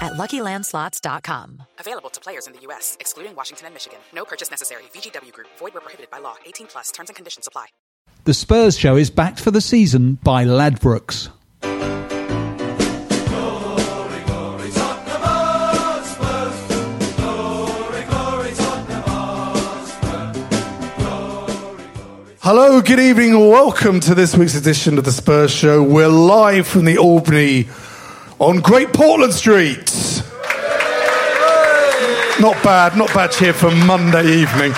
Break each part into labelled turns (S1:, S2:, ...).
S1: at LuckyLandSlots.com.
S2: Available to players in the U.S., excluding Washington and Michigan. No purchase necessary. VGW Group. Void where prohibited by law. 18 plus. Terms and conditions apply.
S3: The Spurs show is backed for the season by Ladbrokes.
S4: Hello, good evening, welcome to this week's edition of the Spurs Show. We're live from the Albany on Great Portland Street. Not bad, not bad cheer for Monday evening.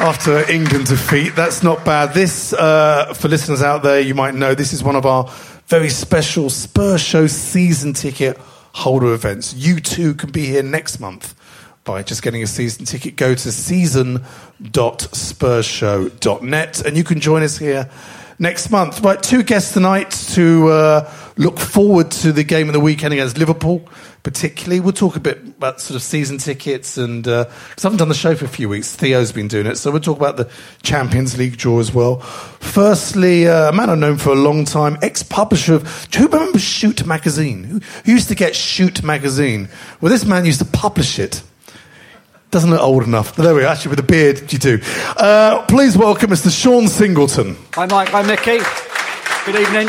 S4: After England defeat, that's not bad. This, uh, for listeners out there, you might know this is one of our very special Spurs Show season ticket holder events. You too can be here next month by just getting a season ticket. Go to season.spursshow.net and you can join us here next month. Right, two guests tonight to uh, look forward to the game of the weekend against Liverpool, particularly. We'll talk a bit about sort of season tickets and because uh, I haven't done the show for a few weeks. Theo's been doing it, so we'll talk about the Champions League draw as well. Firstly, uh, a man I've known for a long time, ex-publisher of. Do you remember Shoot magazine? Who, who used to get Shoot magazine? Well, this man used to publish it. Doesn't look old enough. There we are. Actually, with a beard, you do. Uh, please welcome Mr. Sean Singleton.
S5: Hi, Mike. Hi, Micky. Good evening.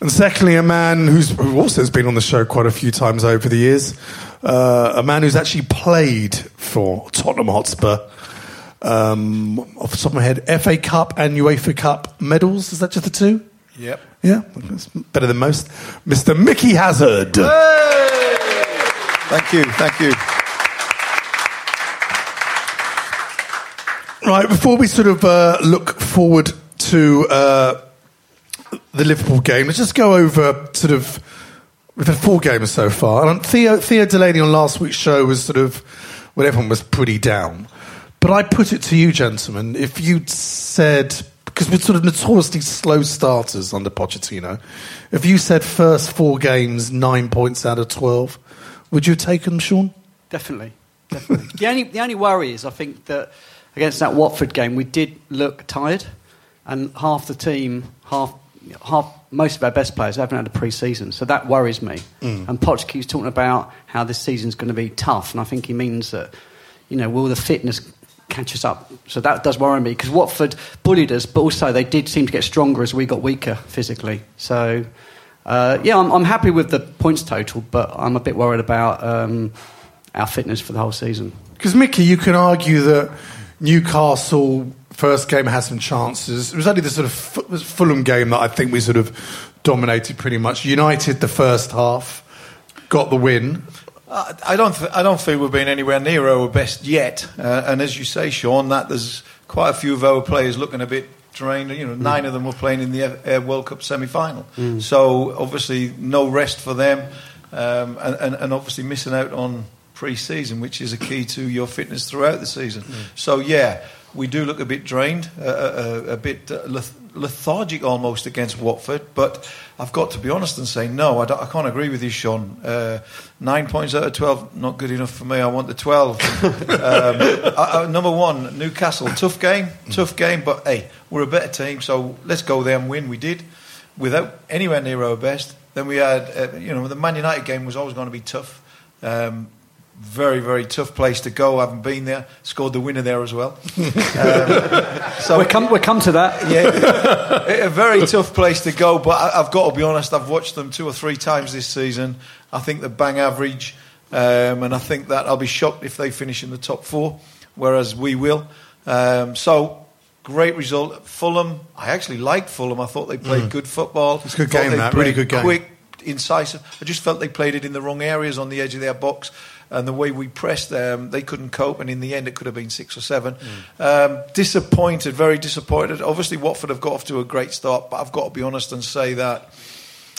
S4: And secondly, a man who's, who also has been on the show quite a few times over the years. Uh, a man who's actually played for Tottenham Hotspur. Um, off the top of my head, FA Cup and UEFA Cup medals. Is that just the two?
S6: Yep.
S4: Yeah, that's better than most. Mr. Micky Hazard.
S6: Thank you. Thank you.
S4: Right, before we sort of uh, look forward to uh, the Liverpool game, let's just go over sort of. We've had four games so far. And Theo, Theo Delaney on last week's show was sort of Well, everyone was pretty down. But I put it to you, gentlemen, if you'd said, because we're sort of notoriously slow starters under Pochettino, if you said first four games, nine points out of 12, would you have taken them, Sean?
S5: Definitely. Definitely. the, only, the only worry is I think that against that Watford game, we did look tired. And half the team, half, half most of our best players haven't had a pre-season, so that worries me.
S4: Mm.
S5: And Poch keeps talking about how this season's going to be tough, and I think he means that, you know, will the fitness catch us up? So that does worry me because Watford bullied us, but also they did seem to get stronger as we got weaker physically. So. Uh, yeah, I'm, I'm happy with the points total, but I'm a bit worried about um, our fitness for the whole season.
S4: Because, Micky, you can argue that Newcastle first game had some chances. It was only the sort of Fulham game that I think we sort of dominated pretty much. United, the first half, got the win.
S6: Uh, I don't. Th- I don't feel we've been anywhere near our best yet. Uh, and as you say, Sean, that there's quite a few of our players looking a bit drained. You know, nine of them were playing in the uh, World Cup semi-final. So obviously, no rest for them, um, and, and, and obviously missing out on pre-season, which is a key to your fitness throughout the season. So yeah, we do look a bit drained, uh, uh, a bit uh, lethargic almost against Watford. But I've got to be honest and say no. I, don't- I can't agree with you, Sean. Uh, nine points out of twelve, not good enough for me. I want the twelve. um, I, I, number one, Newcastle, tough game, tough game. But hey, we're a better team, so let's go there and win. We did without anywhere near our best. Then we had, uh, you know, the Man United game was always going to be tough. Um, very, very tough place to go. I haven't been there. Scored the winner there as well. Um, so
S5: we'll come, we'll come to that.
S6: Yeah, a very tough place to go. But I, I've got to be honest. I've watched them two or three times this season. I think they're bang average, um, and I think that I'll be shocked if they finish in the top four, whereas we will. Um, so. Great result. Fulham. I actually liked Fulham. I thought they played
S4: Mm.
S6: good football.
S4: It's a good game, that. Really good game.
S6: Quick, incisive. I just felt they played it in the wrong areas on the edge of their box, and the way we pressed them, they couldn't cope. And in the end, it could have been six or seven.
S4: Mm.
S6: Um, disappointed, very disappointed. Obviously, Watford have got off to a great start, but I've got to be honest and say that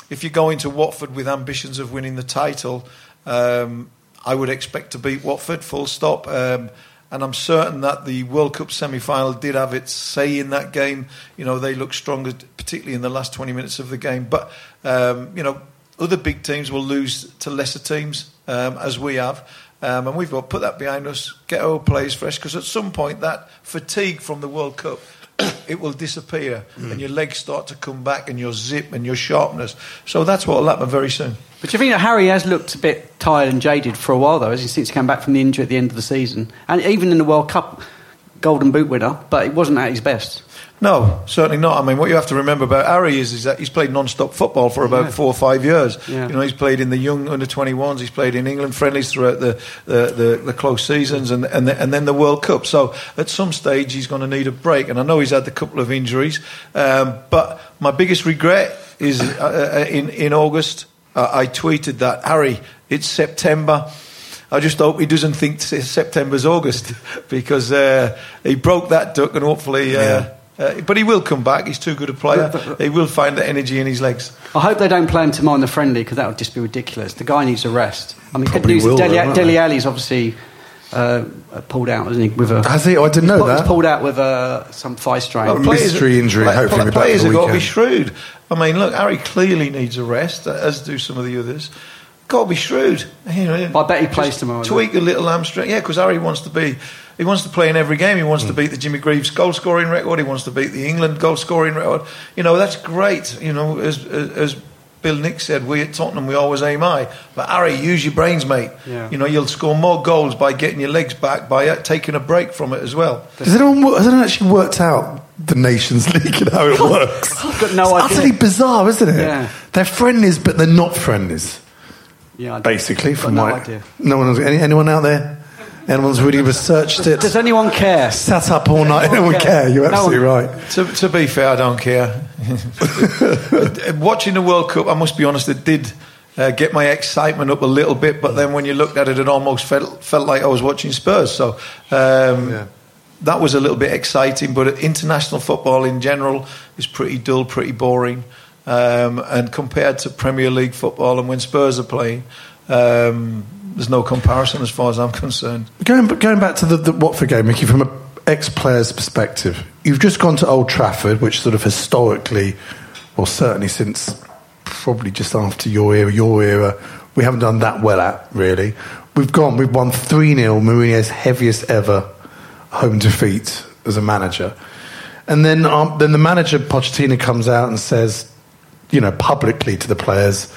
S6: if you go into Watford with ambitions of winning the title, um, I would expect to beat Watford. Full stop. Um, and I'm certain that the World Cup semi-final did have its say in that game. You know, they looked stronger, particularly in the last 20 minutes of the game. But um, you know, other big teams will lose to lesser teams, um, as we have. Um, and we've got to put that behind us, get our players fresh, because at some point that fatigue from the World Cup, it will disappear, and your legs start to come back, and your zip and your sharpness. So that's what will happen very soon.
S5: But do you think that Harry has looked a bit tired and jaded for a while, though, as he since he came back from the injury at the end of the season? And even in the World Cup, Golden Boot winner, but it wasn't at his best.
S6: No, certainly not. I mean, what you have to remember about Harry is, is that he's played non-stop football for about
S5: Yeah.
S6: four or five years.
S5: Yeah.
S6: You know, he's played in the young under 21s, he's played in England friendlies throughout the, the, the, the close seasons and, and, the, and then the World Cup. So at some stage, he's going to need a break. And I know he's had a couple of injuries. Um, but my biggest regret is uh, uh, in, in August, uh, I tweeted that, Harry, it's September. I just hope he doesn't think September's August because uh, he broke that duck and hopefully. Uh, uh, but he will come back. He's too good a player. He will find the energy in his legs.
S5: I hope they don't play him tomorrow in the friendly because that would just be ridiculous. The guy needs a rest. I mean, good
S4: Probably
S5: news.
S4: will,
S5: Dele,
S4: though, Dele?
S5: Alli's obviously uh, pulled out, hasn't he? With a
S4: Has he? Oh, I didn't know
S5: he's,
S4: that.
S5: He's pulled out with uh, some thigh strain.
S4: Well, mystery injury,
S6: play-
S4: hopefully
S6: play- players have got to be shrewd. I mean, look, Harry clearly needs a rest, as do some of the others. Got to be shrewd. You know,
S5: I bet he
S6: just
S5: plays tomorrow,
S6: Tweak a little hamstring. Yeah, because Harry wants to be. He wants to play in every game. He wants
S4: Hmm.
S6: to beat the Jimmy Greaves goal scoring record. He wants to beat the England goal scoring record. You know, that's great. You know, as, as, Bill Nick said, we at Tottenham, we always aim high. But Harry, use your brains, mate.
S5: Yeah.
S6: You know, you'll score more goals by getting your legs back, by uh, taking a break from it as well.
S4: Has anyone, has anyone actually worked out the Nations League and how it works?
S5: I've got no
S4: it's
S5: idea.
S4: utterly bizarre, isn't it?
S5: Yeah.
S4: They're friendlies, but they're not friendlies.
S5: Yeah, I
S4: Basically, from
S5: no idea.
S4: no one, any, anyone out there, anyone's really researched it.
S5: Does anyone care?
S4: Sat up all night.
S5: No one
S4: Anyone care?
S5: cares.
S4: You're absolutely
S5: one-
S4: right.
S6: To, to be fair, I don't care. Watching the World Cup, I must be honest, it did uh, get my excitement up a little bit. But then when you looked at it, it almost felt felt like I was watching Spurs. So um,
S4: Yeah.
S6: that was a little bit exciting. But international football in general is pretty dull, pretty boring. Um, and compared to Premier League football, and when Spurs are playing, um, there's no comparison as far as I'm concerned.
S4: Going, going back to the, the Watford game, Micky, from an ex-player's perspective, you've just gone to Old Trafford, which sort of historically, well, certainly since probably just after your era, your era, we haven't done that well at, really. We've gone, we've won 3 0, Mourinho's heaviest ever home defeat as a manager. And then, um, then the manager, Pochettino, comes out and says, you know, publicly to the players,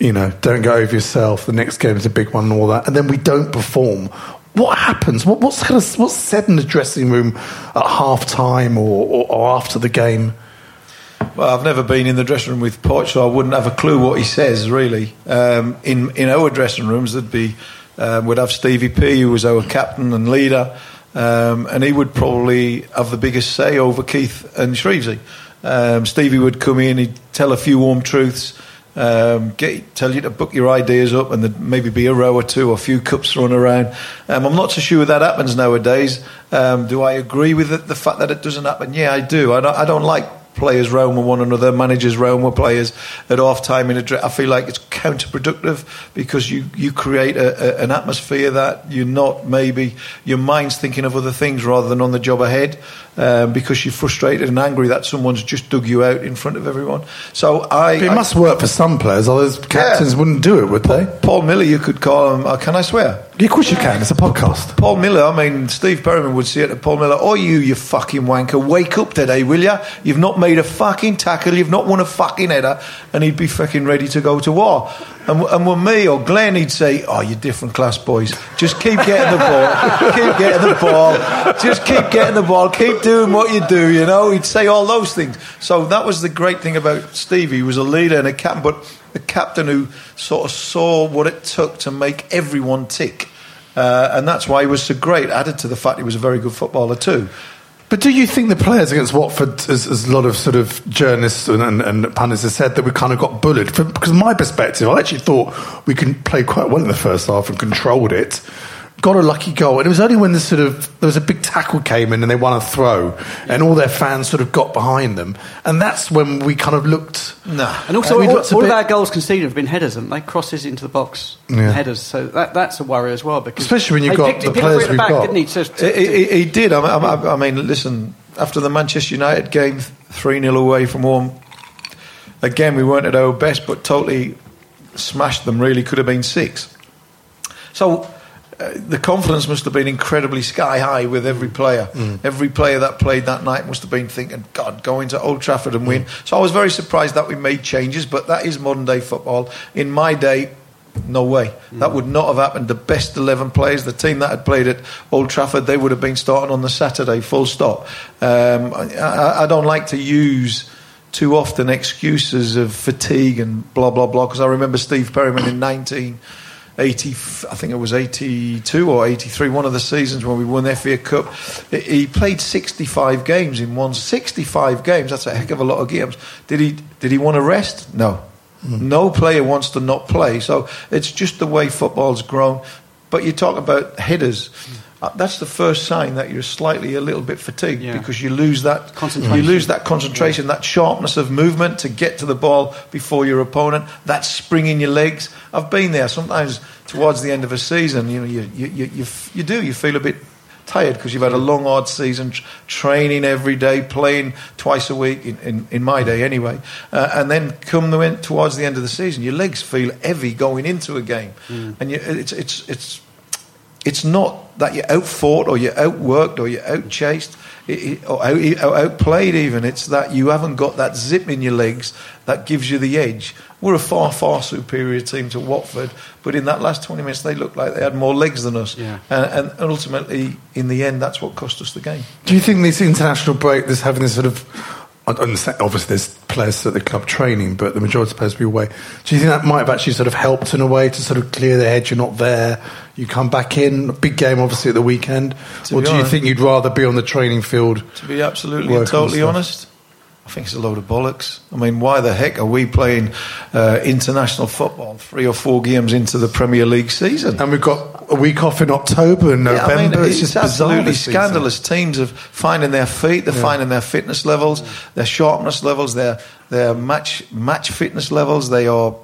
S4: you know, don't go over yourself. The next game is a big one and all that. And then we don't perform. What happens? What, what's, what's said in the dressing room at half time or, or, or after the game?
S6: Well, I've never been in the dressing room with Poch, so I wouldn't have a clue what he says. Really, um, in in our dressing rooms, there'd be um, we'd have Stevie P, who was our captain and leader, um, and he would probably have the biggest say over Keith and Shrevesy. Um, Stevie would come in, he'd tell a few warm truths, um, get, tell you to book your ideas up, and maybe be a row or two, or a few cups thrown around. Um, I'm not so sure that happens nowadays. Um, do I agree with it, the fact that it doesn't happen? Yeah, I do. I don't, I don't like players round with one another, managers round with players at half time in a dre- I feel like it's counterproductive because you, you create a, a, an atmosphere that you're not maybe your mind's thinking of other things rather than on the job ahead um, because you're frustrated and angry that someone's just dug you out in front of everyone. So I
S4: But it
S6: I-
S4: must work for some players, others captains wouldn't do it, would they?
S6: Paul Miller, you could call him. Uh, can I swear?
S4: Of course you can. It's a podcast.
S6: Paul Miller, I mean, Steve Perryman would say it to Paul Miller, Oh, you, you fucking wanker, wake up today, will ya? You've not made a fucking tackle, you've not won a fucking header, and he'd be fucking ready to go to war. And, and with me or Glenn, he'd say, Oh, you different class boys. Just keep getting the ball, keep getting the ball, just keep getting the ball, keep doing what you do, you know? He'd say all those things. So that was the great thing about Steve. He was a leader and a captain, but a captain who sort of saw what it took to make everyone tick. Uh, and that's why he was so great, added to the fact he was a very good footballer too.
S4: But do you think the players against Watford, as, as a lot of sort of journalists and, and, and pundits have said, that we kind of got bullied? From, because my perspective, I actually thought we could play quite well in the first half and controlled it. Got a lucky goal, and it was only when the sort of there was a big tackle came in and they won a throw, and all their fans sort of got behind them, and that's when we kind of looked.
S6: Nah.
S5: And also,
S4: we
S5: all,
S4: looked a
S5: all of our goals conceded have been headers, haven't they? Crosses into the box,
S4: Yeah.
S5: headers. So that, that's a worry as well. Because
S4: Especially when you've got
S5: picked-
S4: the
S5: he
S4: players we've
S5: back,
S4: got.
S5: Didn't he? To- to-
S6: He, he, he did. I, I, I mean, listen, after the Manchester United game, 3 0 away from home, again, we weren't at our best, but totally smashed them, really. Could have been six. So uh, the confidence must have been incredibly sky high with every player. Every player that played that night must have been thinking, God, go into Old Trafford and win. So I was very surprised that we made changes, but that is modern day football. In my day, no way. That would not have happened. The best 11 players, the team that had played at Old Trafford, they would have been starting on the Saturday, full stop. Um, I, I, don't like to use too often excuses of fatigue and blah, blah, blah, because I remember Steve Perryman in 1980, I think it was 82 or 83, one of the seasons when we won the FA Cup. He played 65 games in one. 65 games, that's a heck of a lot of games. Did he, did he want to rest? No. No player wants to not play. So it's just the way football's grown. But you talk about headers. Uh, that's the first sign that you're slightly a little bit fatigued
S5: Yeah.
S6: because you lose that
S5: Concentration.
S6: You lose that concentration, that sharpness of movement to get to the ball before your opponent. That spring in your legs. I've been there. Sometimes towards the end of a season, you know, you you you, you, you do. You feel a bit tired because you've had a long, hard season, tr- training every day, playing twice a week, in, in, in my day anyway. Uh, and then come the towards the end of the season, your legs feel heavy going into a game. And you, it's, it's, it's, it's not that you're outfought or you're outworked or you're outchased it- it- or out, or outplayed even. It's that you haven't got that zip in your legs that gives you the edge. We're a far, far superior team to Watford, but in that last 20 minutes, they looked like they had more legs than us.
S5: Yeah.
S6: And, and ultimately, in the end, that's what cost us the game.
S4: Do you think this international break, this having this sort of, I understand, obviously there's players at the club training, but the majority supposed to be away. Do you think that might have actually sort of helped in a way to sort of clear the head? You're not there, you come back in, a big game obviously at the weekend,
S6: To
S4: or do you think you'd rather be on the training field?
S6: To be absolutely and totally honest, I think it's a load of bollocks. I mean, why the heck are we playing uh, international football three or four games into the Premier League season?
S4: And we've got a week off in October and
S6: Yeah, I mean,
S4: November.
S6: it's,
S4: just
S6: absolutely
S4: this season.
S6: scandalous. Teams are finding their feet, they're finding their fitness levels, their sharpness levels, their their match match fitness levels. They are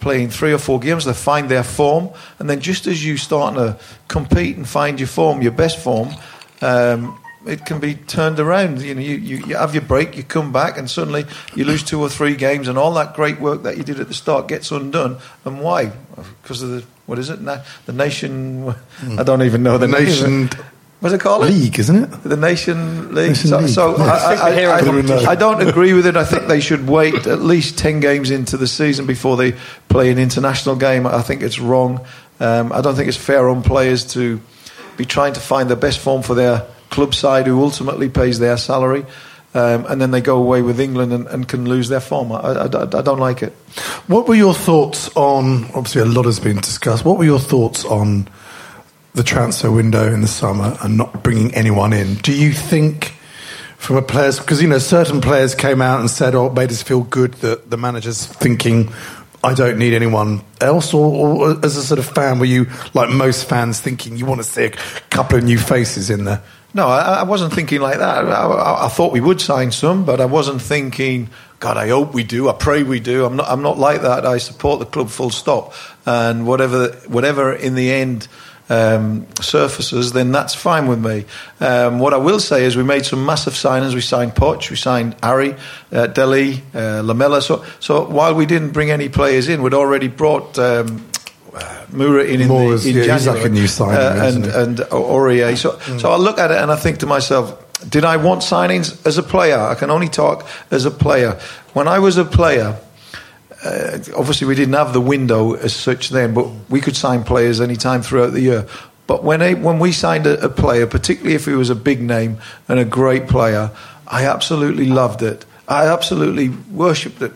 S6: playing three or four games. They find their form, and then just as you start to compete and find your form, your best form. Um, it can be turned around. You know, you, you, you have your break, you come back, and suddenly you lose two or three games, and all that great work that you did at the start gets undone. And why? Because of the what is it? Na- the nation. I don't even know the,
S4: The
S6: name.
S4: nation
S6: What's it called?
S4: league, isn't it?
S6: The Nation League.
S4: Nation
S6: so
S4: League.
S6: so
S4: Yeah.
S6: I, I,
S5: Superhero
S6: I, I. I don't agree with it. I think they should wait at least 10 games into the season before they play an international game. I think it's wrong. Um, I don't think it's fair on players to be trying to find the best form for their club side who ultimately pays their salary. Um, and then they go away with England and, and can lose their form. I, I, I don't like it.
S4: What were your thoughts on? Obviously, a lot has been discussed. What were your thoughts on the transfer window in the summer and not bringing anyone in? Do you think, from a players, because you know certain players came out and said, "Oh, it made us feel good that the manager's thinking I don't need anyone else, or, or as a sort of fan, were you like most fans thinking you want to see a couple of new faces in there?
S6: No, I, I wasn't thinking like that. I, I, thought we would sign some, but I wasn't thinking, God, I hope we do. I pray we do. I'm not. I'm not like that. I support the club full stop, and whatever, whatever in the end um, surfaces, then that's fine with me. Um, what I will say is we made some massive signings. We signed Poch, we signed Ari, uh, Dele, uh, Lamela. So, so while we didn't bring any players in, we'd already brought. Um, Moura in, in,
S4: Moores,
S6: in
S4: yeah, he's
S6: January,
S4: like a new signing,
S6: uh, and and Aurier. So, so I look at it and I think to myself, did I want signings as a player? I can only talk as a player. When I was a player, uh, obviously we didn't have the window as such then, but we could sign players any time throughout the year. But when they, when we signed a, a player, particularly if he was a big name and a great player, I absolutely loved it. I absolutely worshipped it.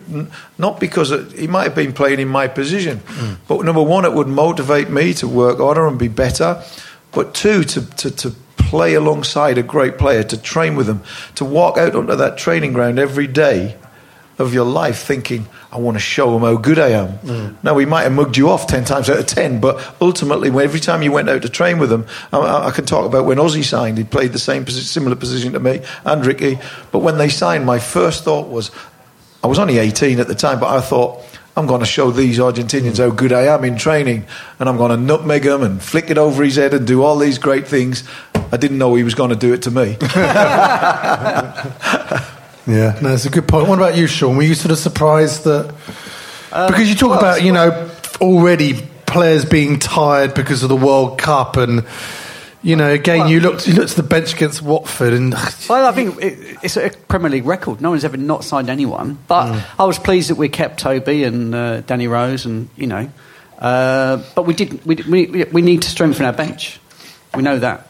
S6: Not because it, he might have been playing in my position, hmm. but number one, it would motivate me to work harder and be better. But two, to, to, to play alongside a great player, to train with him, to walk out onto that training ground every day of your life thinking, I want to show them how good I am. Mm. Now, we might have mugged you off 10 times out of 10, but ultimately, every time you went out to train with them, I, I- can talk about when Ossie signed, he played the same similar position to me and Ricky. But when they signed, my first thought was, I was only 18 at the time, but I thought, I'm going to show these Argentinians how good I am in training, and I'm going to nutmeg him and flick it over his head and do all these great things. I didn't know he was going to do it to me.
S4: Yeah, no, it's a good point. What about you, Sean? Were you sort of surprised that because you talk
S5: well,
S4: about you know already players being tired because of the World Cup and you know again you looked you looked at the bench against Watford and
S5: Well, I think it, it's a Premier League record. No one's ever not signed anyone. But
S4: Mm.
S5: I was pleased that we kept Toby and uh, Danny Rose, and you know, uh, but we did. We, we we need to strengthen our bench. We know that.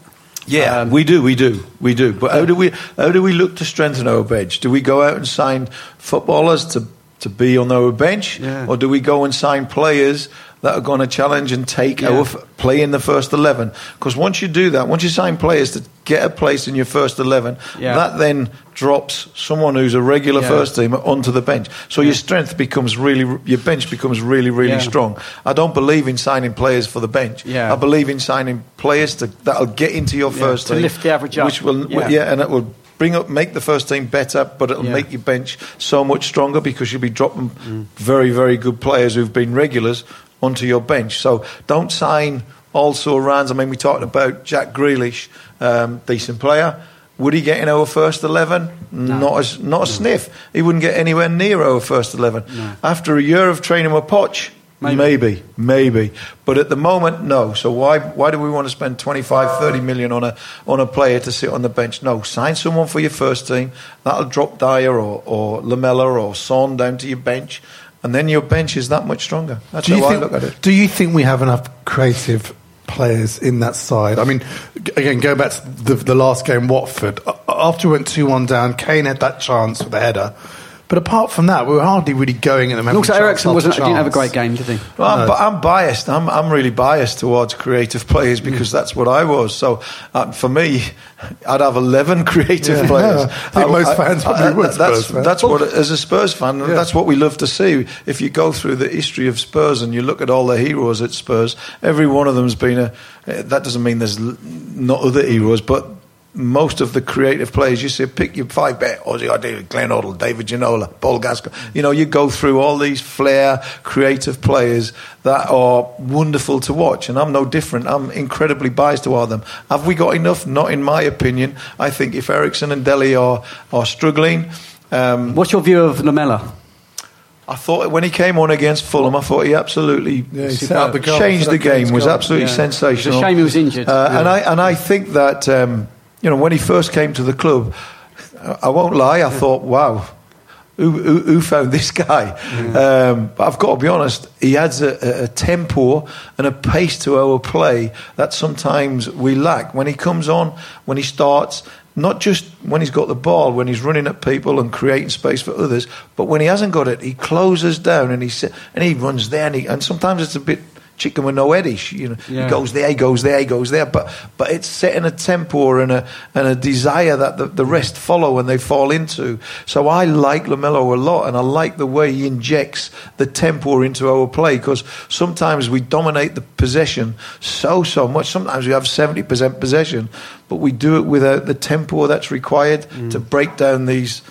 S6: Yeah, um, we do, we do, we do. But how do we how do we look to strengthen our bench? Do we go out and sign footballers to to be on our bench,
S5: Yeah.
S6: or do we go and sign players that are going to challenge and take
S5: Yeah.
S6: our f- play in the first eleven? Because once you do that, once you sign players to get a place in your first eleven,
S5: Yeah.
S6: that then drops someone who's a regular
S5: Yeah.
S6: first teamer onto the bench. So your strength becomes really, your bench becomes really, really strong. I don't believe in signing players for the bench.
S5: Yeah.
S6: I believe in signing players to, that'll get into your first
S5: to
S6: team,
S5: lift the average up.
S6: which will,
S5: Yeah.
S6: yeah. and it will bring up, make the first team better, but it'll
S5: Yeah.
S6: make your bench so much stronger because you'll be dropping
S5: Mm.
S6: very, very good players who've been regulars onto your bench. So don't sign also rounds. I mean, we talked about Jack Grealish, um, decent player. Would he get in our first eleven? Not as not a sniff. He wouldn't get anywhere near our first eleven. No. After a year of training with Poch,
S5: Maybe.
S6: maybe, maybe. But at the moment, no. So why why do we want to spend 25, 30 million on a on a player to sit on the bench? No, sign someone for your first team. That'll drop Dier or, or Lamela or Son down to your bench, and then your bench is that much stronger. That's
S4: do
S6: how
S4: think
S6: I look at it.
S4: do you think we have enough creative players in that side? I mean, again, go back to the, the last game, Watford. After we went two one down, Kane had that chance with the header. But apart from that, we were hardly really going at them.
S5: And
S4: having
S5: also,
S4: Eriksen
S5: wasn't didn't have a great game, did he?
S6: Well, I'm,
S4: No.
S6: but I'm biased. I'm, I'm really biased towards creative players because that's what I was. So uh, for me, I'd have 11 creative
S4: Yeah.
S6: players.
S4: I think most fans probably would,
S6: That's,
S4: Spurs
S6: that's what, as a Spurs fan, that's what we love to see. If you go through the history of Spurs and you look at all the heroes at Spurs, every one of them's been a. eh, That doesn't mean there's not other heroes, but most of the creative players, you say, pick your five bet, Ossie Ardiles, Glenn Hoddle, David Ginola, Paul Gascoigne. You know, you go through all these flair, creative players that are wonderful to watch, and I'm no different. I'm incredibly biased to toward them. Have we got enough? Not in my opinion. I think if Eriksen and Dele are, are struggling, um,
S5: What's your view of Lamela?
S6: I thought when he came on against Fulham, I thought he absolutely
S4: Yeah, he set the
S6: changed the
S4: that Kane's
S6: game. Was absolutely
S5: Yeah.
S6: sensational.
S5: It's a shame he was injured.
S6: Uh, And I and I think that um, you know when he first came to the club, I won't lie. I thought, wow. Who, who, who found this guy? Um, but I've got to be honest, he adds a, a, a tempo and a pace to our play that sometimes we lack. When he comes on, when he starts, not just when he's got the ball, when he's running at people and creating space for others, but when he hasn't got it, he closes down and he and he runs there, and, he, and sometimes it's a bit chicken with no head. He, you know,
S5: Yeah.
S6: he goes there, he goes there, he goes there. But but it's setting a tempo and a and a desire that the, the rest follow and they fall into. So I like Lamela a lot, and I like the way he injects the tempo into our play because sometimes we dominate the possession so so much. Sometimes we have seventy percent possession, but we do it without the tempo that's required mm. to break down these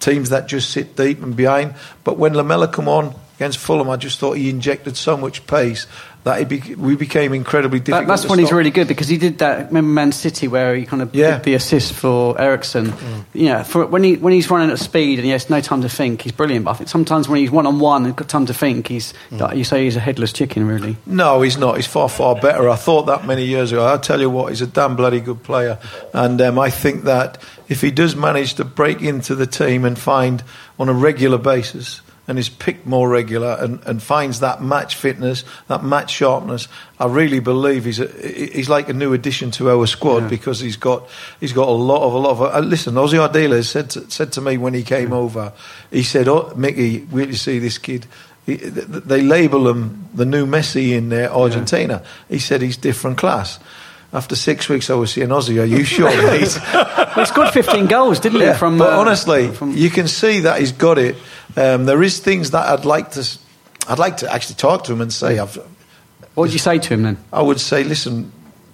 S6: teams that just sit deep and behind. But when Lamela come on against Fulham, I just thought he injected so much pace that be, we became incredibly difficult.
S5: That, that's when he's really good because he did that. Remember Man City where he kind of
S6: Yeah.
S5: did the assist for Eriksen. Yeah, for when he when he's running at speed and he has no time to think, he's brilliant. But I think sometimes when he's one on one and got time to think, he's like you say he's a headless chicken really.
S6: No, he's not. He's far, far better. I thought that many years ago. I'll tell you what, he's a damn bloody good player. And um, I think that if he does manage to break into the team and find on a regular basis, and is picked more regular and, and finds that match fitness, that match sharpness, I really believe he's a, he's like a new addition to our squad because he's got he's got a lot of a lot of. Uh, listen, Ossie Ardiles said to, said to me when he came over, he said, "Oh, Micky, will you see this kid?" He, th- th- they label him the new Messi in uh, Argentina. He said he's different class. After six weeks, I was seeing Ossie. Are you sure, mate?
S5: Well, he scored 15 goals, didn't he?
S6: Yeah,
S5: From
S6: but
S5: uh,
S6: honestly,
S5: from
S6: you can see that he's got it. Um, there is things that I'd like to, I'd like to actually talk to him and say, I've,
S5: what would you say to him then?
S6: I would say, listen,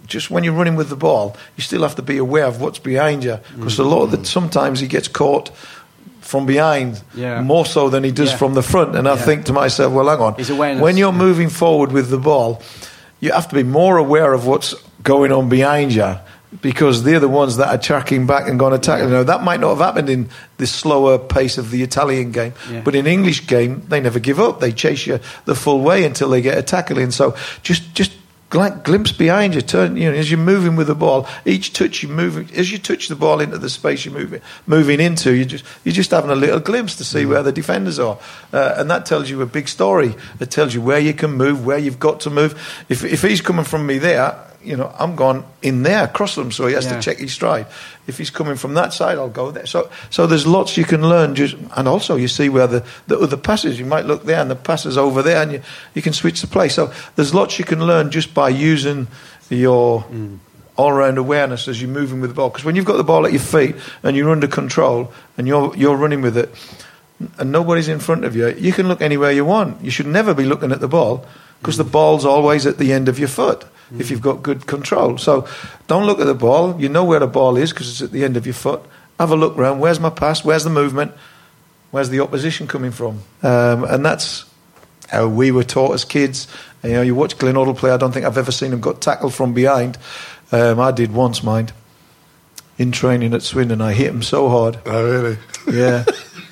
S6: just when you're running with the ball, you still have to be aware of what's behind you because a lot of the sometimes he gets caught from behind
S5: Yeah.
S6: more so than he does
S5: Yeah.
S6: from the front. And I
S5: Yeah.
S6: think to myself, well, hang on, when you're moving forward with the ball, you have to be more aware of what's going on behind you. Because they're the ones that are tracking back and going to tackle. Now that might not have happened in the slower pace of the Italian game,
S5: Yeah.
S6: but in English game they never give up. They chase you the full way until they get a tackle in. So just just gl- glimpse behind you, turn you know as you're moving with the ball. Each touch you move as you touch the ball into the space you're moving moving into. You just you're just having a little glimpse to see where the defenders are, uh, and that tells you a big story. It tells you where you can move, where you've got to move. If if he's coming from me there. You know, I'm gone in there, across them, so he has
S5: Yeah.
S6: to check his stride. If he's coming from that side, I'll go there. So, so there's lots you can learn, just, and also you see where the, the other passes. You might look there, and the passes over there, and you, you can switch the play. So there's lots you can learn just by using your all-round awareness as you're moving with the ball. Because when you've got the ball at your feet and you're under control and you're you're running with it, and nobody's in front of you, you can look anywhere you want. You should never be looking at the ball because the ball's always at the end of your foot if you've got good control. So don't look at the ball. You know where the ball is because it's at the end of your foot. Have a look round. Where's my pass? Where's the movement? Where's the opposition coming from? Um, and that's how we were taught as kids. You know, you watch Glenn Hoddle play. I don't think I've ever seen him got tackled from behind. Um, I did once, mind. In training at Swindon, I hit him so hard.
S4: Oh, really?
S6: Yeah.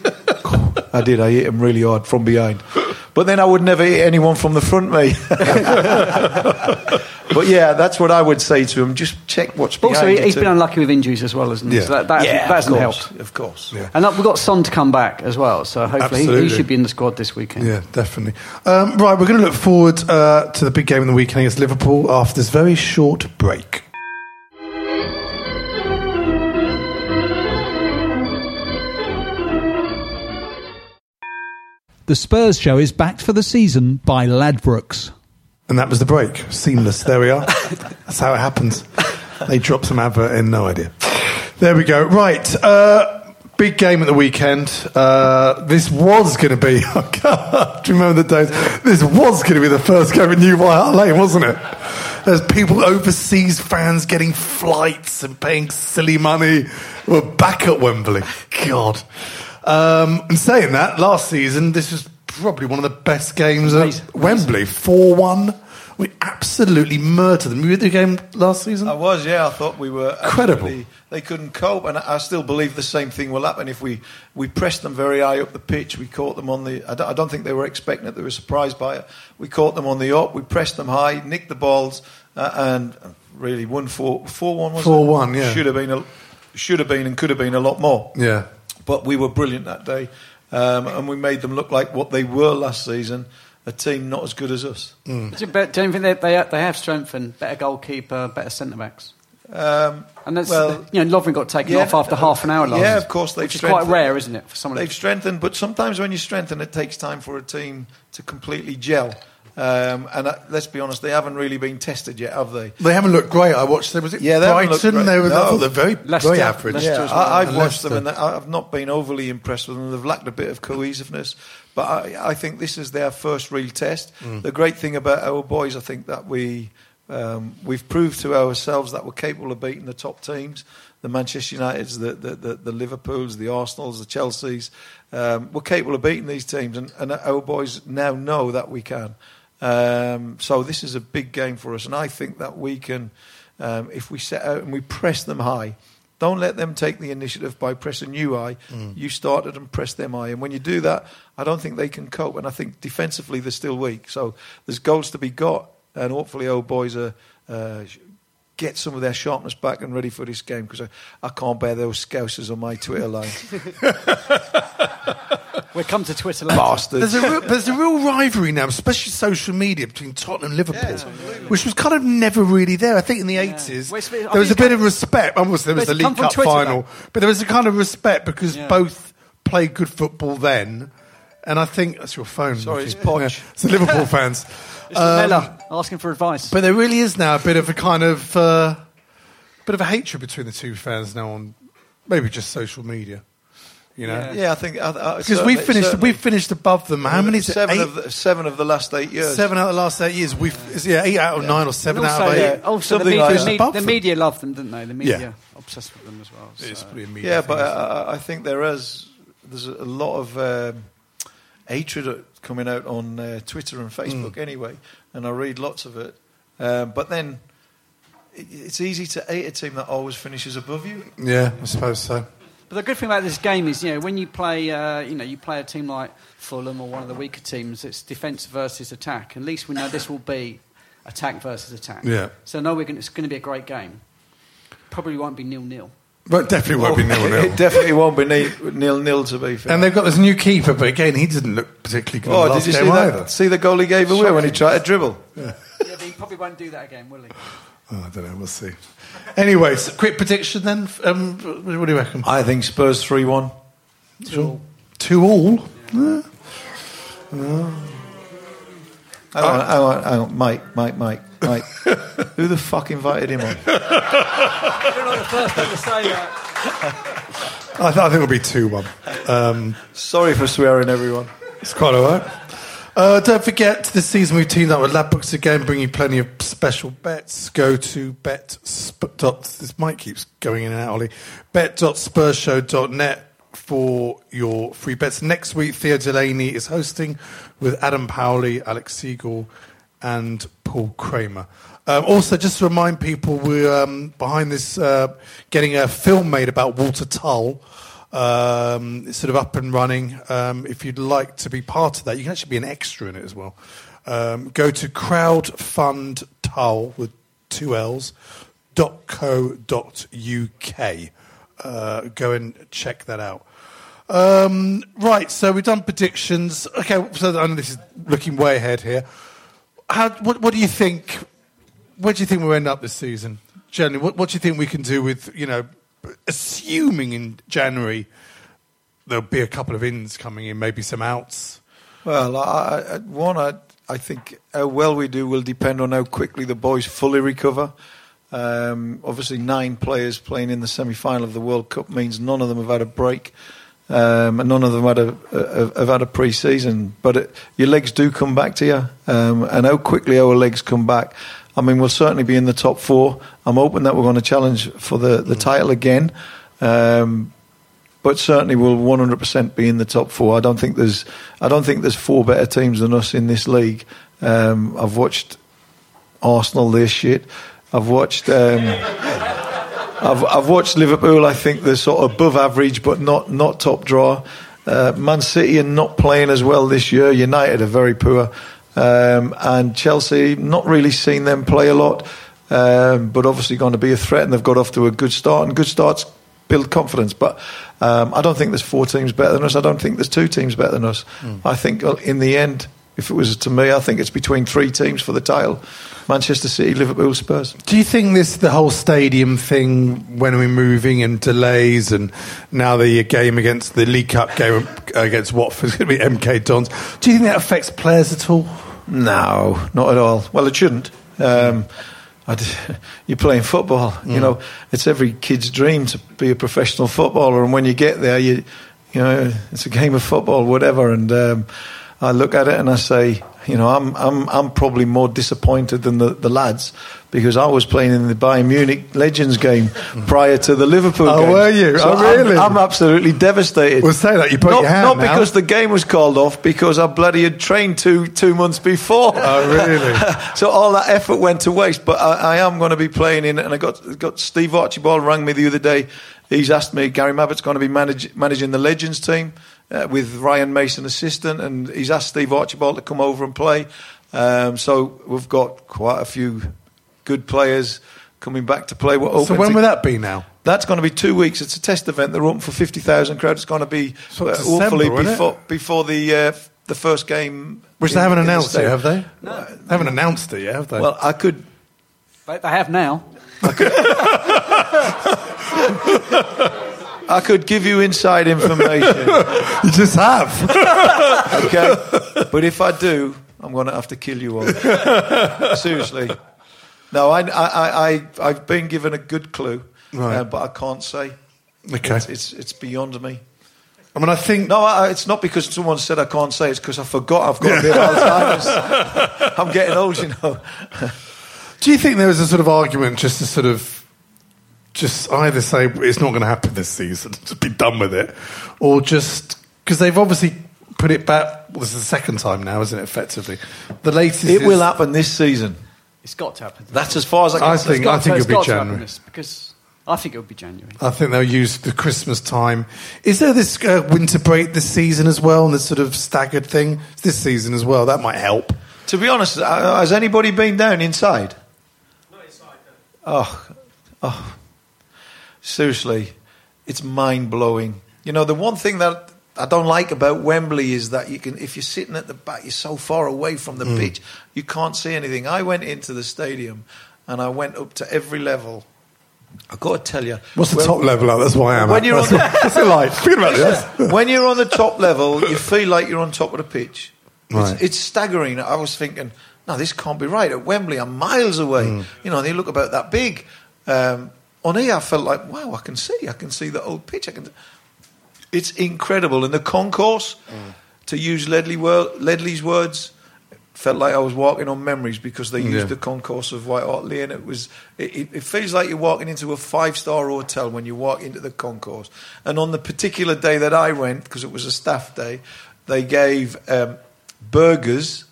S6: I did. I hit him really hard from behind. But then I would never hit anyone from the front, mate. but yeah, that's what I would say to him. Just check what's behind
S5: Also, he,
S6: you
S5: he's
S6: too.
S5: been unlucky with injuries as well, hasn't he?
S4: Yeah.
S5: So that, that,
S6: yeah,
S5: that hasn't
S6: course,
S5: helped.
S6: Of course.
S4: Yeah.
S5: And look, we've got Son to come back as well, so hopefully he, he should be in the squad this weekend.
S4: Yeah, definitely. Um, right, we're going to look forward uh, to the big game in the weekend against Liverpool after this very short break.
S3: The Spurs show is backed for the season by Ladbrokes.
S4: And that was the break. Seamless. There we are. That's how it happens. They drop some advert in, no idea. There we go. Right. Uh, big game at the weekend. Uh, this was going to be, oh God, do you remember the days? This was going to be the first game at New White Hart Lane, wasn't it? There's people, overseas fans, getting flights and paying silly money. We're back at Wembley. God. Um, and saying that, last season, this was probably one of the best games at Wembley. 4 1. We absolutely murdered them. You were at the game last season?
S6: I was, yeah. I thought we were
S4: Incredible.
S6: They couldn't cope, and I still believe the same thing will happen if we we pressed them very high up the pitch. We caught them on the. I don't, I don't think they were expecting it. They were surprised by it. We caught them on the up. We pressed them high, nicked the balls, uh, and really won four four one. Was it?
S4: 4-1, yeah.
S6: Should have been a, should have been and could have been a lot more.
S4: Yeah.
S6: But we were brilliant that day, um, and we made them look like what they were last season. A team not as good as us.
S5: Do you bet- do you think they, they, they have strengthened? Better goalkeeper, better centre backs?
S6: Um,
S5: And that's,
S6: well,
S5: you know, Lovren got taken
S6: yeah,
S5: off after half an hour last
S6: Yeah, of course they've
S5: Which is quite rare, isn't it, for someone
S6: They've strengthened, but sometimes when you strengthen, it takes time for a team to completely gel. Um, and uh, let's be honest, they haven't really been tested yet, have they?
S4: They haven't looked great. I watched them. Was it
S6: Yeah, they haven't looked
S4: Brighton?
S6: great.
S4: They were, I
S6: No.
S4: thought they're very,
S5: Leicester.
S4: very average.
S5: Leicester
S6: Yeah,
S5: well.
S6: I, I've
S4: And
S6: watched them and I've not been overly impressed with them. They've lacked a bit of cohesiveness, but I, I think this is their first real test.
S4: Mm.
S6: The great thing about our boys, I think that we um, we've proved to ourselves that we're capable of beating the top teams, the Manchester Uniteds, the the, the, the Liverpools, the Arsenals, the Chelseas. Um, we're capable of beating these teams, and, and our boys now know that we can. Um, so this is a big game for us, and I think that we can, um, if we set out and we press them high. Don't let them take the initiative by pressing you high. You started and press them high, and when you do that, I don't think they can cope. And I think defensively they're still weak. So there's goals to be got, and hopefully old boys are. Uh, Get some of their sharpness back and ready for this game because I, I can't bear those scousers on my Twitter line.
S5: We'll come to Twitter later.
S6: Bastards.
S4: There's a, real, there's a real rivalry now, especially social media, between Tottenham and Liverpool, which was kind of never really there. I think in the 80s,
S5: Well, it's-
S4: there was a bit of respect. Obviously, there was
S5: But
S4: the League Cup
S5: Twitter,
S4: final,
S5: though.
S4: but there was a kind of respect because
S5: Yeah.
S4: both played good football then. And I think that's your phone.
S6: Sorry,
S4: Ricky.
S6: it's Podge.
S4: Yeah, it's the Liverpool fans.
S5: It's
S4: Um,
S5: Mella asking for advice.
S4: But there really is now a bit of a kind of uh, bit of a hatred between the two fans now on maybe just social media. You know,
S5: Yeah.
S6: Yeah, I think I, I,
S4: because we
S6: certainly-
S4: finished
S6: certainly.
S4: we finished above them. How many? is it?
S6: Seven
S4: Eight?
S6: of the, seven of the last eight years.
S4: Seven out of the last eight years. We've yeah, eight out of nine or seven
S5: And
S4: out of eight.
S6: yeah.
S5: also the,
S6: Something
S5: media,
S6: like
S5: the,
S6: that.
S5: me-
S4: Above
S5: the
S4: them.
S5: media loved them, didn't they? The media
S4: Yeah.
S5: obsessed with them as well.
S4: It's pretty immediate
S6: Yeah,
S4: thing,
S6: but? I, I think there is there's a lot of um, hatred coming out on uh, Twitter and Facebook
S4: Mm.
S6: anyway, and I read lots of it. Um, but then it, it's easy to hate a team that always finishes above you.
S4: yeah, I suppose so.
S5: But the good thing about this game is, you know, when you play, uh, you know, you play a team like Fulham or one of the weaker teams, it's defence versus attack. At least we know this will be attack versus attack.
S4: Yeah.
S5: So no, we're going it's going to be a great game. Probably won't be nil nil.
S4: But definitely won't be nil nil.
S6: It definitely won't be nil nil, nil to be fair.
S4: And they've got this new keeper, but again, he didn't look particularly good.
S6: oh,
S4: the last
S6: did you
S4: game
S6: see that?
S4: either.
S6: See the goal he gave away when he tried to dribble.
S5: yeah, but he probably won't do that again, will he?
S4: Oh, I don't know. We'll see. Anyway, so quick prediction then. Um, what do you reckon?
S6: I think Spurs three one.
S4: Two, two all. Yeah.
S6: Hang on, hang on, hang on, Mike, Mike, Mike, Mike. Who the fuck invited him on?
S5: You're not the first one to say that.
S4: I, th- I think it'll be two one. Um,
S6: Sorry for swearing, everyone.
S4: It's quite all right. Uh, don't forget, this season we've teamed up with Ladbrokes again, bringing you plenty of special bets. Go to bet. Sp- dot, this mic keeps going in and out, Oli. Bet.spursshow.net for your free bets. Next week, Theo Delaney is hosting with Adam Powley, Alex Siegel, and Paul Kramer. Um, also, just to remind people, we're um, behind this, uh, getting a film made about Walter Tull. Um, it's sort of up and running. Um, if you'd like to be part of that, you can actually be an extra in it as well. Um, go to crowdfundtull with two L's dot co dot uk. Uh, go and check that out. Um, right, so we've done predictions. Okay, so I know this is looking way ahead here. How, what, what do you think? Where do you think we'll end up this season? Generally, what, what do you think we can do with, you know, assuming in January there'll be a couple of ins coming in, maybe some outs?
S6: Well, I, I, one, I, I think how well we do will depend on how quickly the boys fully recover. Um, obviously, nine players playing in the semi-final of the World Cup means none of them have had a break, um, and none of them had a, a, have had a pre-season. But it, your legs do come back to you, um, and how quickly our legs come back. I mean, we'll certainly be in the top four. I'm hoping that we're going to challenge for the, the title again. Um, but certainly we'll 100% be in the top four. I don't think there's I don't think there's four better teams than us in this league. Um, I've watched Arsenal this shit. I've watched um, I've I've watched Liverpool. I think they're sort of above average, but not not top draw. Uh, Man City are not playing as well this year. United are very poor, um, and Chelsea not really seen them play a lot. Um, but obviously going to be a threat, and they've got off to a good start. And good starts build confidence. But um, I don't think there's four teams better than us. I don't think there's two teams better than us. I think uh, in the end, if it was to me, I think it's between three teams for the title: Manchester City, Liverpool, Spurs.
S4: Do you think this the whole stadium thing when we're moving and delays and now the game against the League Cup game against Watford is going to be MK Dons? Do you think that affects players at all?
S6: No, not at all. Well, it shouldn't. Um, you're playing football. You
S4: Mm.
S6: know, it's every kid's dream to be a professional footballer, and when you get there, you, you know, it's a game of football, whatever. And um, I look at it and I say, you know, I'm I'm I'm probably more disappointed than the, the lads because I was playing in the Bayern Munich Legends game prior to the Liverpool
S4: Oh,
S6: game.
S4: were you?
S6: So
S4: Oh,
S6: I'm-
S4: really?
S6: I'm, absolutely devastated.
S4: Well, say that, you broke
S6: not,
S4: your hand
S6: Not
S4: now.
S6: because the game was called off, because I bloody had trained two two months before.
S4: Oh, really?
S6: so all that effort went to waste. But I, I am going to be playing in, and I got got Steve Archibald rang me the other day. He's asked me Gary Mabbutt's going to be manage, managing the Legends team uh, with Ryan Mason assistant, and he's asked Steve Archibald to come over and play. Um, so we've got quite a few good players coming back to play. We're
S4: So when
S6: to-
S4: will that be now?
S6: that's going to be two weeks. It's a test event. They're open for fifty thousand crowd. It's going to be
S4: So
S6: uh,
S4: it's
S6: hopefully
S4: December, isn't it?
S6: before before the uh, the first game.
S4: Which
S6: in-
S4: they haven't
S6: in the
S4: announced
S6: state.
S4: it, have they? No. They haven't announced it yet, have they?
S6: Well, I could.
S5: They, they have now.
S6: I could give you inside information.
S4: you just have.
S6: okay, but if I do, I'm going to have to kill you all. Seriously. No, I, I, I, I, I've been given a good clue,
S4: Right.
S6: uh, but I can't say.
S4: Okay.
S6: It's, it's, it's beyond me.
S4: I mean, I think.
S6: No, I, it's not because someone said I can't say. It's because I forgot I've got a bit of Alzheimer's. I'm getting old, you know.
S4: Do you think there was a sort of argument just to sort of just either say it's not going to happen this season, just be done with it, or just because they've obviously put it back. Well, this is the second time now, isn't it? Effectively, the latest.
S6: It
S4: is-
S6: will happen this season.
S5: It's got to happen.
S6: That's as far as I can
S4: I think.
S5: It's got
S4: I think it'll be
S5: got to happen
S4: January.
S5: this, because I think it would be January.
S4: I think they'll use the Christmas time. Is there this uh, winter break this season as well, and this sort of staggered thing this season as well? That might help.
S6: To be honest, uh, has anybody been down inside? Oh, oh, seriously, it's mind blowing. You know, the one thing that I don't like about Wembley is that you can, if you're sitting at the back, you're so far away from the
S4: Mm.
S6: pitch, you can't see anything. I went into the stadium and I went up to every level. I've got to tell you,
S4: What's the
S6: when-
S4: top level? At? That's why I am.
S6: When
S4: at.
S6: you're on
S4: That's-
S6: the-
S4: what's it like? Forget about this.
S6: when you're on the top level, you feel like you're on top of the pitch.
S4: Right.
S6: It's, it's staggering. I was thinking, no, this can't be right. At Wembley, I'm miles away.
S4: Hmm.
S6: You know, they look about that big. Um, on here, I felt like, wow, I can see. I can see the old pitch. I can. It's incredible. And the concourse,
S4: Hmm.
S6: to use Ledley wor- Ledley's words, felt like I was walking on memories because they used
S4: Yeah.
S6: the concourse of White Hart Lane. It was. It, it, feels like you're walking into a five star hotel when you walk into the concourse. And on the particular day that I went, because it was a staff day, they gave um, burgers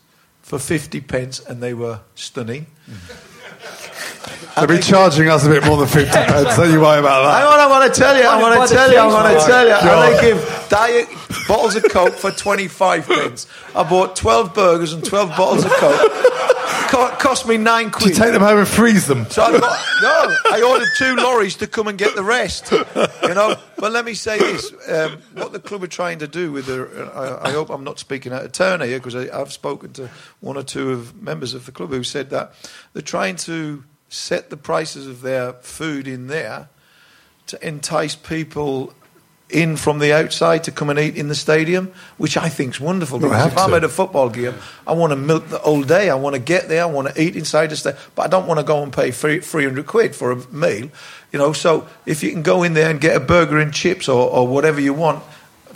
S6: for fifty pence, and they were stunning.
S4: They'll be charging us a bit more than fifty pence. Don't you worry about
S6: Hang
S4: that.
S6: on, I want to tell you, I
S5: By the- by
S6: want to tell you, I want to tell you. And
S4: God.
S6: they give diet bottles of Coke for 25 pence. I bought 12 burgers and 12 bottles of Coke. Co- cost me nine quid.
S4: you take them home and freeze them?
S6: So I got, no, I ordered two lorries to come and get the rest. You know, but let me say this: um, what the club are trying to do with the, I, I hope I'm not speaking out of turn here because I've spoken to one or two of members of the club who said that they're trying to set the prices of their food in there to entice people in from the outside to come and eat in the stadium, which I think is wonderful. Because if I'm at a football game, I want to milk the whole day. I want to get there. I want to eat inside the stadium, but I don't want to go and pay three three hundred quid for a meal. You know, so if you can go in there and get a burger and chips or, or whatever you want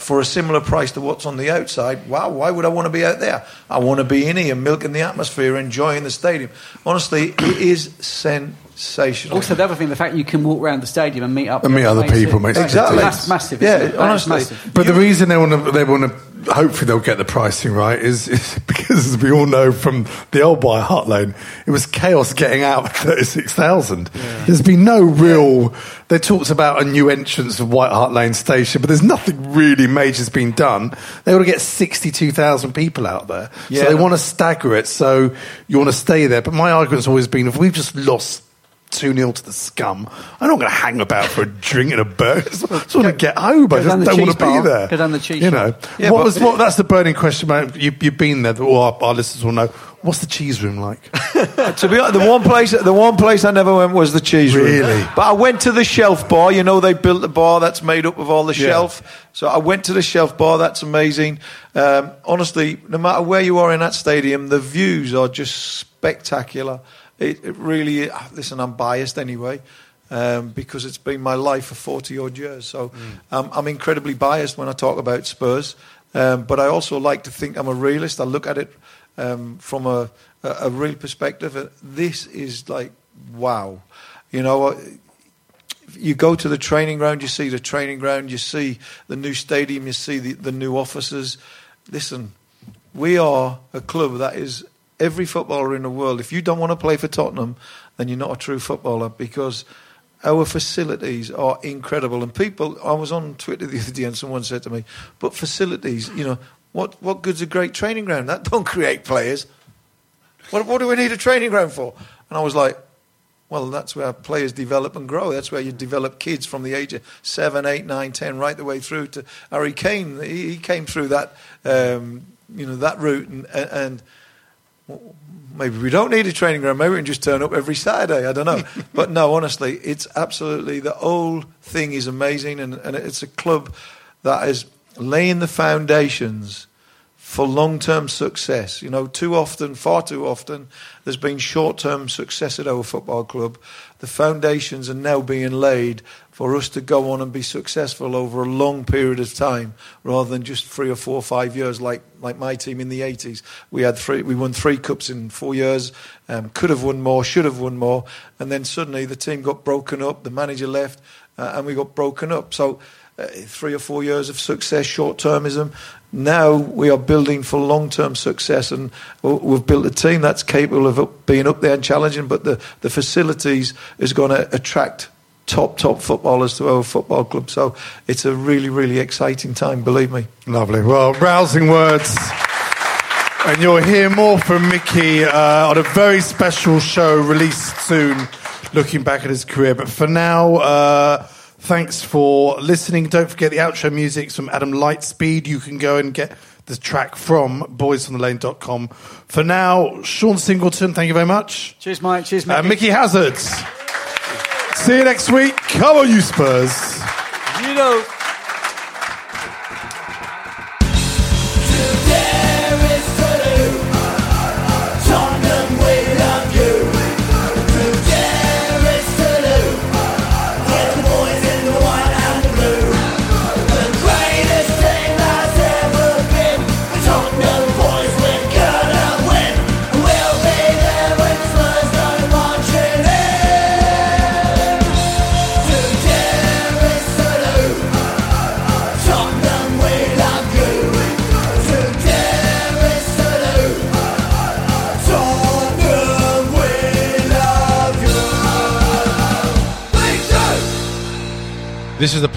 S6: for a similar price to what's on the outside, wow, why would I want to be out there? I want to be in here, milking the atmosphere, enjoying the stadium. Honestly, it is sensational.
S5: Also, the other thing, the fact you can walk around the stadium and meet up
S4: And meet other
S5: mates,
S4: people makes a
S6: Exactly.
S4: difference.
S5: That's massive.
S6: Yeah,
S5: it?
S6: Honestly.
S5: massive.
S4: But the reason they want to, they want to, hopefully they'll get the pricing right is, is because, as we all know from the old White Hart Lane, it was chaos getting out of 36,000. There's been no real, they talked about a new entrance of White Hart Lane station, but there's nothing really major's been done. They want to get 62,000 people out there.
S6: Yeah.
S4: So they want to stagger it, so you want to stay there. But my argument's always been, if we've just lost 2 0 to the scum. I'm not going to hang about for a drink and a burger. I just want to get home. I just don't want
S5: cheese
S4: to be there.
S5: go down the cheese
S4: You
S5: shop.
S4: know,
S6: Yeah,
S4: what
S6: but-
S4: was what? That's the burning question. About you, you've been there. Or our, our listeners will know. What's the cheese room like?
S6: to be honest, the one place, the one place I never went was the cheese room.
S4: Really?
S6: But I went to the shelf bar. You know, they built a bar that's made up of all the
S4: Yeah.
S6: shelf. So I went to the shelf bar. That's amazing. Um, honestly, no matter where you are in that stadium, the views are just spectacular. It, it really. Listen, I'm biased anyway. Um, because it's been my life for 40 odd years. So um, I'm incredibly biased when I talk about Spurs. Um, but I also like to think I'm a realist. I look at it um, from a, a, a real perspective. Uh, This is like, wow. You know, uh, you go to the training ground, you see the training ground, you see the new stadium, you see the, the new offices. Listen, we are a club that is every footballer in the world. If you don't want to play for Tottenham, then you're not a true footballer because our facilities are incredible. And people, I was on Twitter the other day and someone said to me, but facilities, you know, what, what good's a great training ground? That don't create players. What, what do we need a training ground for? And I was like, well, that's where players develop and grow. That's where you develop kids from the age of seven, eight, nine, ten, right the way through to Harry Kane. He, he came through that, um, you know, that route, and, and maybe we don't need a training ground. Maybe we can just turn up every Saturday. I don't know. but no, honestly, it's absolutely the whole thing is amazing, and, and it's a club that is laying the foundations for long-term success. You know, too often, far too often, there's been short-term success at our football club. The foundations are now being laid for us to go on and be successful over a long period of time, rather than just three or four or five years, like like my team in the 80s. We had three, we won three cups in four years. Um, could have won more, should have won more, and then suddenly the team got broken up. The manager left, uh, and we got broken up. So. Uh, three or four years of success, short termism. Now we are building for long term success, and we've built a team that's capable of being up there and challenging. But the, the facilities is going to attract top, top footballers to our football club. So it's a really, really exciting time, believe me.
S4: Lovely. Well, rousing words. And you'll hear more from Micky uh, on a very special show released soon, looking back at his career. But for now, uh, thanks for listening. Don't forget the outro music's from Adam Lightspeed. You can go and get the track from boysfromthelane.com. For now, Sean Singleton, thank you very much.
S5: Cheers, Mike. Cheers,
S4: Uh,
S5: Micky.
S4: Micky Hazard. See you next week. Come on, you Spurs.
S5: You know.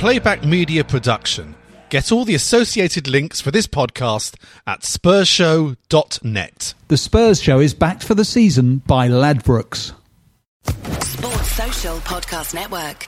S7: Playback media production. Get all the associated links for this podcast at spursshow.net.
S3: The Spurs Show is backed for the season by Ladbrokes.
S8: Sports Social Podcast Network.